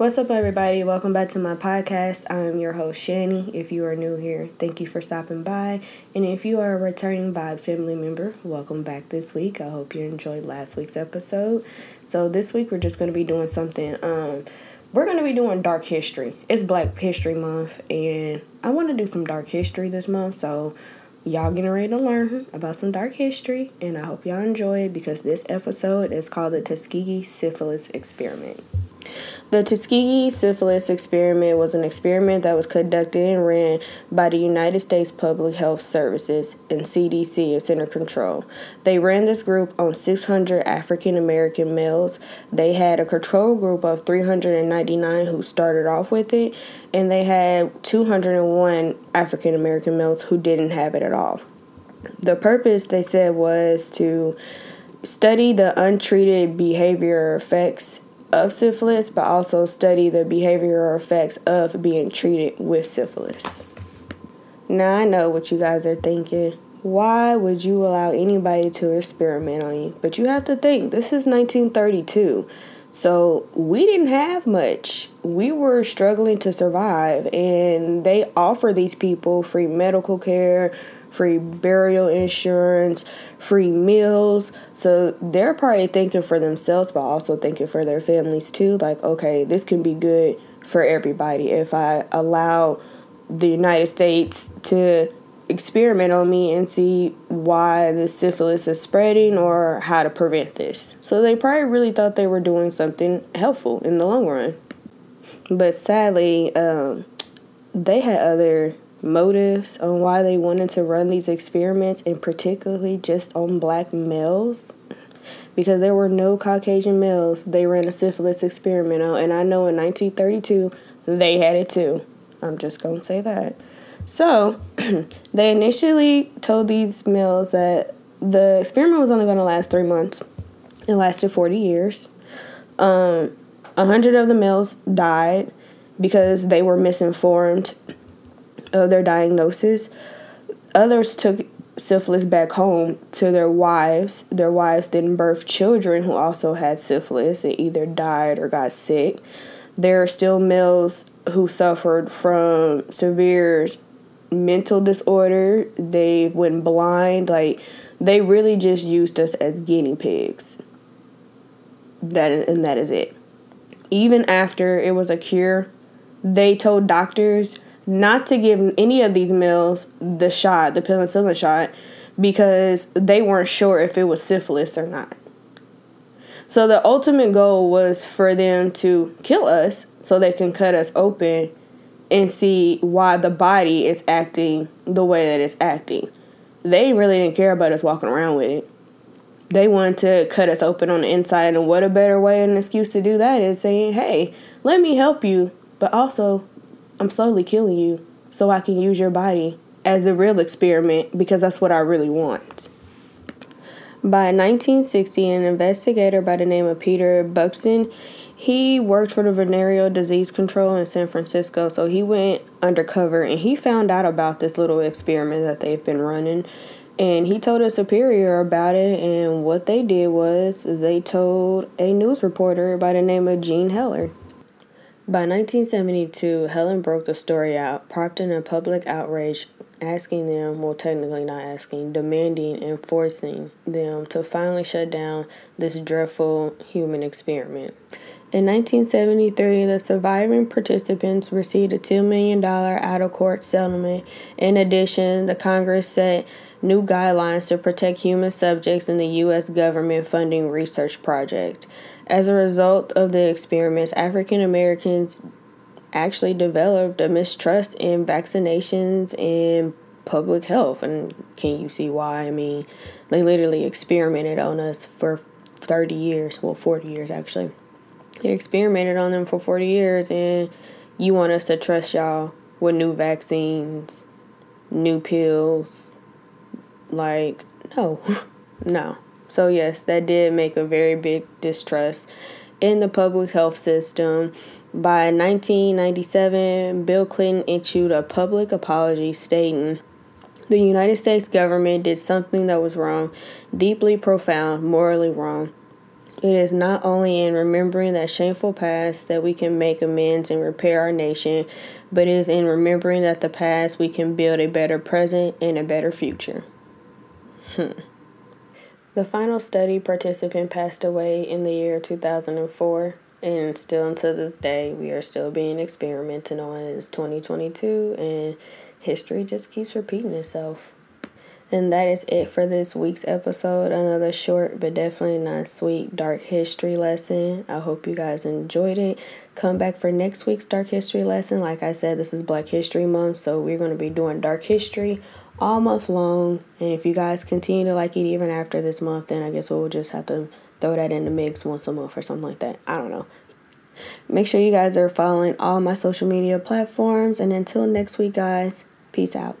What's up, everybody? Welcome back to my podcast. I'm your host, Shani. If you are new here, thank you for stopping by. And if you are a returning Vibe family member, welcome back this week. I hope you enjoyed last week's episode. So, this week we're just going to be doing something. Um, we're going to be doing dark history. It's Black History Month, and I want to do some dark history this month. So, y'all getting ready to learn about some dark history, and I hope y'all enjoy it because this episode is called the Tuskegee Syphilis Experiment. The Tuskegee syphilis experiment was an experiment that was conducted and ran by the United States Public Health Services and CDC as Center Control. They ran this group on 600 African American males. They had a control group of 399 who started off with it, and they had 201 African American males who didn't have it at all. The purpose, they said, was to study the untreated behavior effects of syphilis, but also study the behavioral effects of being treated with syphilis. Now, I know what you guys are thinking. Why would you allow anybody to experiment on you? But you have to think, this is 1932. So we didn't have much. We were struggling to survive, and they offer these people free medical care, free burial insurance, free meals. So they're probably thinking for themselves, but also thinking for their families too. Like, okay, this can be good for everybody if I allow the United States to experiment on me and see why the syphilis is spreading or how to prevent this. So they probably really thought they were doing something helpful in the long run. But sadly, um, they had other motives on why they wanted to run these experiments, and particularly just on black males. Because there were no Caucasian males they ran a syphilis experiment on, and I know in 1932 they had it too. I'm just gonna say that. So, they initially told these males that the experiment was only gonna last three months. It lasted 40 years. Um, 100 of the males died because they were misinformed of their diagnosis. Others took syphilis back home to their wives. Their wives then birthed children who also had syphilis and either died or got sick. There are still males who suffered from severe mental disorder. They went blind. Like, they really just used us as guinea pigs. That and that is it. Even after it was a cure, they told doctors not to give any of these males the shot, the penicillin shot, because they weren't sure if it was syphilis or not. So the ultimate goal was for them to kill us so they can cut us open and see why the body is acting the way that it's acting. They really didn't care about us walking around with it. They wanted to cut us open on the inside, and what a better way and excuse to do that is saying, hey, let me help you, but also I'm slowly killing you so I can use your body as the real experiment because that's what I really want. By 1960, an investigator by the name of Peter Buxton, he worked for the Venereal Disease Control in San Francisco. So he went undercover and he found out about this little experiment that they've been running. And he told a superior about it. And what they did was they told a news reporter by the name of Jean Heller. By 1972, Helen broke the story out, prompting a public outrage, asking them, well, technically not asking, demanding and forcing them to finally shut down this dreadful human experiment. In 1973, the surviving participants received a $2 million out of court settlement. In addition, the Congress set new guidelines to protect human subjects in the U.S. government funding research project. As a result of the experiments, African Americans actually developed a mistrust in vaccinations and public health. And can you see why? I mean, they literally experimented on us for 30 years, well, 40 years actually. They experimented on them for 40 years, and you want us to trust y'all with new vaccines, new pills. Like, no, no. So, yes, that did make a very big distrust in the public health system. By 1997, Bill Clinton issued a public apology stating the United States government did something that was wrong, deeply profound, morally wrong. It is not only in remembering that shameful past that we can make amends and repair our nation, but it is in remembering that the past we can build a better present and a better future. Hmm. The final study participant passed away in the year 2004, and still until this day, we are still being experimented on. It's 2022, and history just keeps repeating itself. And that is it for this week's episode. Another short but definitely not sweet dark history lesson. I hope you guys enjoyed it. Come back for next week's dark history lesson. Like I said, this is Black History Month, so we're going to be doing dark history all month long. And if you guys continue to like it even after this month, then I guess we'll just have to throw that in the mix once a month or something like that. I don't know. Make sure you guys are following all my social media platforms. And until next week, guys, peace out.